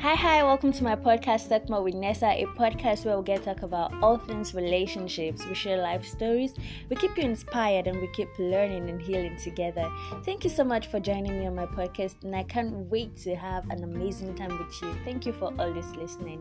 Hi, hi, welcome to my podcast, Talk More with Nessa, a podcast where we get to talk about all things relationships. We share life stories, we keep you inspired, and we keep learning and healing together. Thank you so much for joining me on my podcast, and I can't wait to have an amazing time with you. Thank you for always listening.